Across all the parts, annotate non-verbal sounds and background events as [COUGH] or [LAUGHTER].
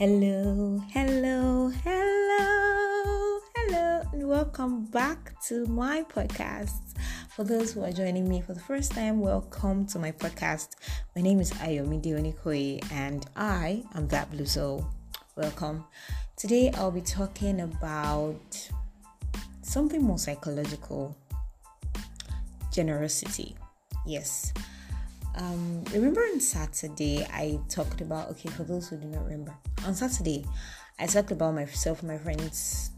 Hello, hello, hello, hello, and welcome back to my podcast. For those who are joining me for the first time, welcome to my podcast. My name is Ayomi Dionikoye, and I am that blue soul. Welcome. Today, I'll be talking about something more psychological generosity. Yes. Um, remember on Saturday I talked about okay for those who do not remember on Saturday I talked about myself my friends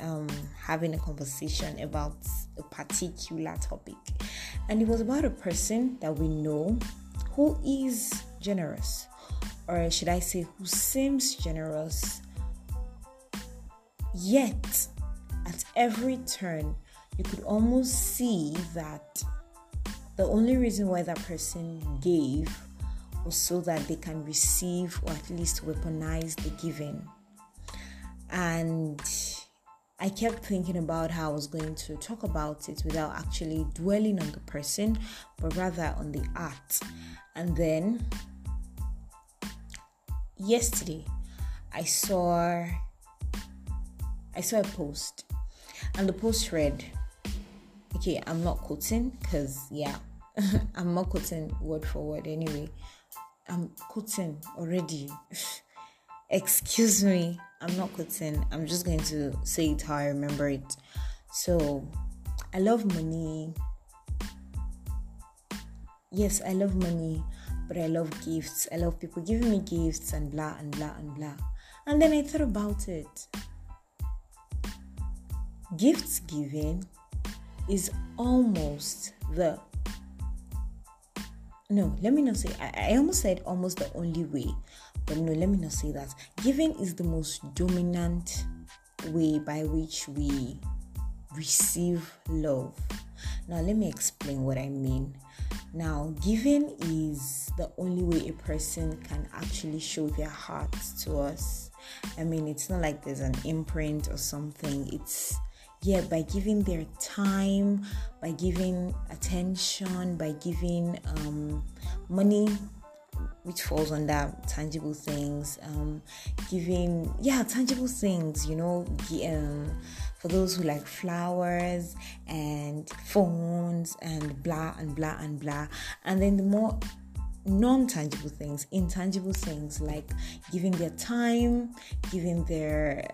um, having a conversation about a particular topic. And it was about a person that we know who is generous or should I say who seems generous yet at every turn you could almost see that the only reason why that person gave was so that they can receive or at least weaponize the giving. And I kept thinking about how I was going to talk about it without actually dwelling on the person, but rather on the art. And then yesterday, I saw I saw a post, and the post read, "Okay, I'm not quoting because yeah, [LAUGHS] I'm not quoting word for word anyway. I'm quoting already. [SIGHS] Excuse me, I'm not quoting. I'm just going to say it how I remember it. So, I love money. Yes, I love money, but I love gifts. I love people giving me gifts and blah and blah and blah. And then I thought about it. Gifts giving is almost the no, let me not say, I, I almost said almost the only way, but no, let me not say that. Giving is the most dominant way by which we receive love. Now, let me explain what I mean. Now, giving is the only way a person can actually show their heart to us. I mean, it's not like there's an imprint or something, it's yeah by giving their time by giving attention by giving um, money which falls under tangible things um, giving yeah tangible things you know um, for those who like flowers and phones and blah and blah and blah. And then the more non tangible things, intangible things like giving their time, giving their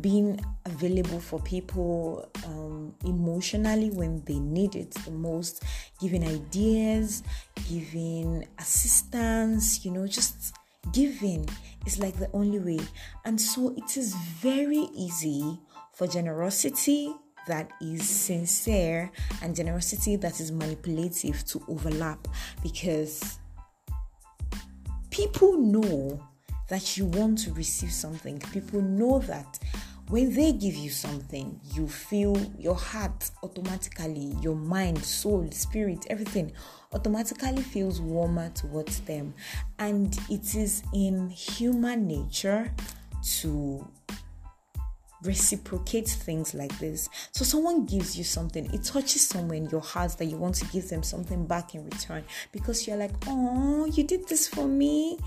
being available for people um, emotionally when they need it the most, giving ideas, giving assistance, you know, just giving is like the only way. And so it is very easy for generosity that is sincere and generosity that is manipulative to overlap because people know that you want to receive something. People know that when they give you something, you feel your heart automatically, your mind, soul, spirit, everything automatically feels warmer towards them. And it is in human nature to reciprocate things like this. So someone gives you something, it touches somewhere in your heart that you want to give them something back in return because you're like, oh, you did this for me.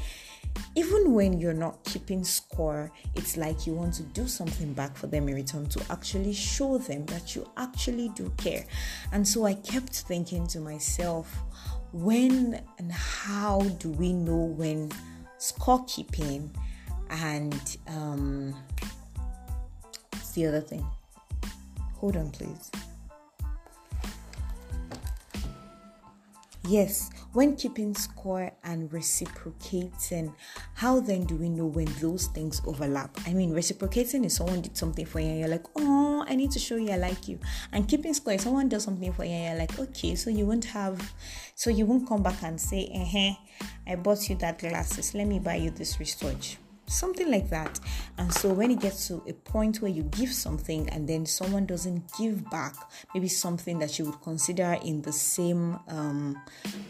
Even when you're not keeping score, it's like you want to do something back for them in return to actually show them that you actually do care. And so I kept thinking to myself, when and how do we know when scorekeeping and um, the other thing. Hold on, please. Yes, when keeping score and reciprocating, how then do we know when those things overlap? I mean, reciprocating is someone did something for you and you're like, oh, I need to show you I like you. And keeping score is someone does something for you and you're like, okay, so you won't have, so you won't come back and say, eh, I bought you that glasses, let me buy you this wristwatch something like that. And so when it gets to a point where you give something and then someone doesn't give back, maybe something that you would consider in the same um,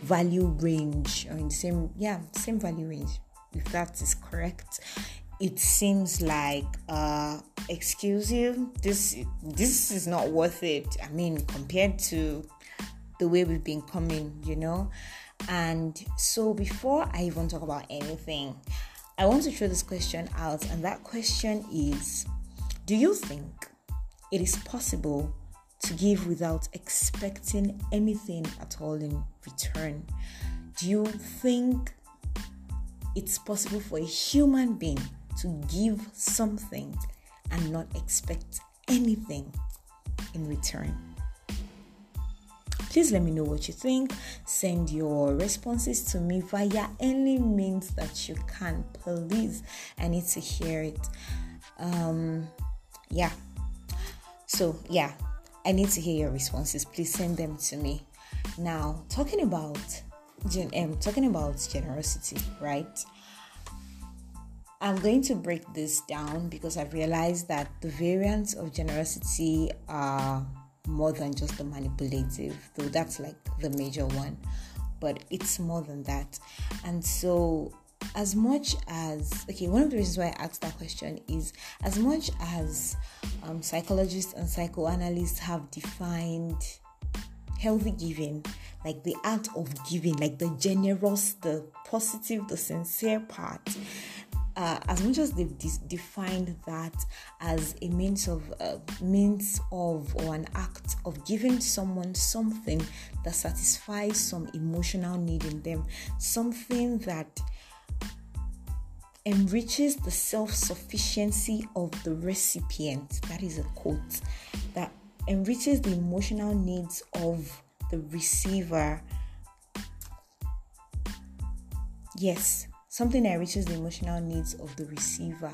value range or in the same yeah same value range, if that is correct. It seems like, uh, excuse you, this this is not worth it. I mean, compared to the way we've been coming, you know. And so before I even talk about anything, I want to throw this question out, and that question is Do you think it is possible to give without expecting anything at all in return? Do you think it's possible for a human being to give something and not expect anything in return? Please let me know what you think. Send your responses to me via any means that you can. Please, I need to hear it. Um, yeah. So, yeah, I need to hear your responses. Please send them to me. Now, talking about um, talking about generosity, right? I'm going to break this down because I've realized that the variants of generosity are more than just the manipulative, though that's like the major one, but it's more than that. And so, as much as okay, one of the reasons why I asked that question is as much as um, psychologists and psychoanalysts have defined healthy giving, like the art of giving, like the generous, the positive, the sincere part uh, as much as they've defined that as a means of uh, means of or an act of giving someone something that satisfies some emotional need in them, something that enriches the self-sufficiency of the recipient. That is a quote that enriches the emotional needs of the receiver. Yes, something that reaches the emotional needs of the receiver.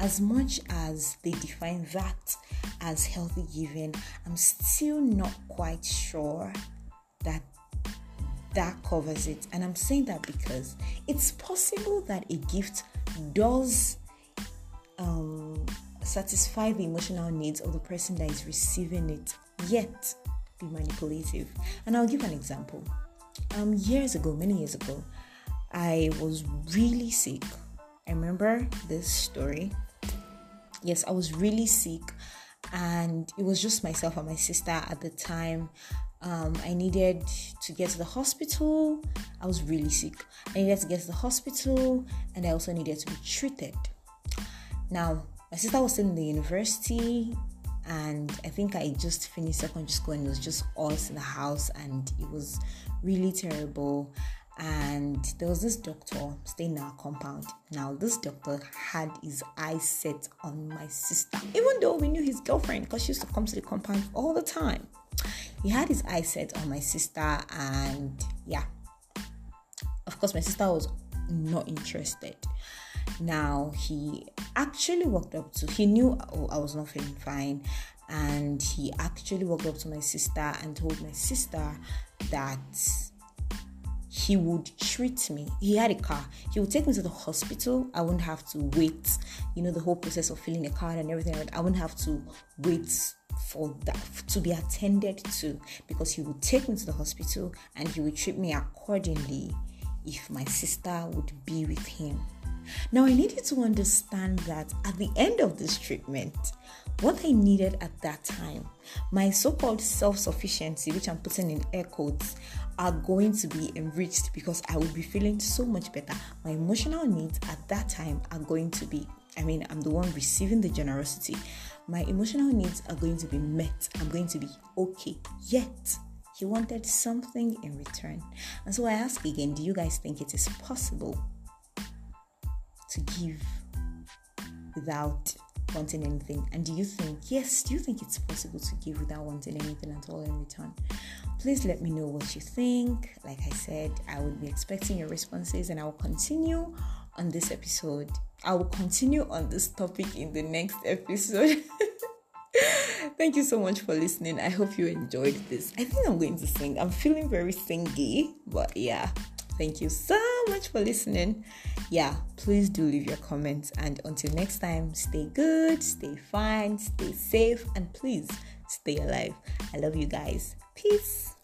As much as they define that as healthy giving, I'm still not quite sure that that covers it. And I'm saying that because it's possible that a gift does um, satisfy the emotional needs of the person that is receiving it, yet be manipulative. And I'll give an example. Um, years ago, many years ago, I was really sick. I remember this story. Yes, I was really sick, and it was just myself and my sister at the time. Um, I needed to get to the hospital. I was really sick. I needed to get to the hospital, and I also needed to be treated. Now, my sister was in the university, and I think I just finished secondary school, and it was just us in the house, and it was really terrible and there was this doctor staying in our compound. Now, this doctor had his eyes set on my sister, even though we knew his girlfriend because she used to come to the compound all the time. He had his eyes set on my sister, and yeah, of course, my sister was not interested. Now, he actually walked up to, he knew oh, I was not feeling fine, and he actually walked up to my sister and told my sister that he would treat me. He had a car. He would take me to the hospital. I wouldn't have to wait. You know, the whole process of filling a card and everything. I wouldn't have to wait for that to be attended to because he would take me to the hospital and he would treat me accordingly if my sister would be with him. Now, I needed to understand that at the end of this treatment, what I needed at that time, my so called self sufficiency, which I'm putting in air quotes, are going to be enriched because I will be feeling so much better. My emotional needs at that time are going to be, I mean, I'm the one receiving the generosity. My emotional needs are going to be met. I'm going to be okay. Yet, he wanted something in return. And so I ask again do you guys think it is possible to give without wanting anything? And do you think, yes, do you think it's possible to give without wanting anything at all in return? Please let me know what you think. Like I said, I would be expecting your responses and I will continue on this episode. I will continue on this topic in the next episode. [LAUGHS] Thank you so much for listening. I hope you enjoyed this. I think I'm going to sing. I'm feeling very singy, but yeah. Thank you so much for listening. Yeah, please do leave your comments. And until next time, stay good, stay fine, stay safe, and please stay alive. I love you guys. Peace.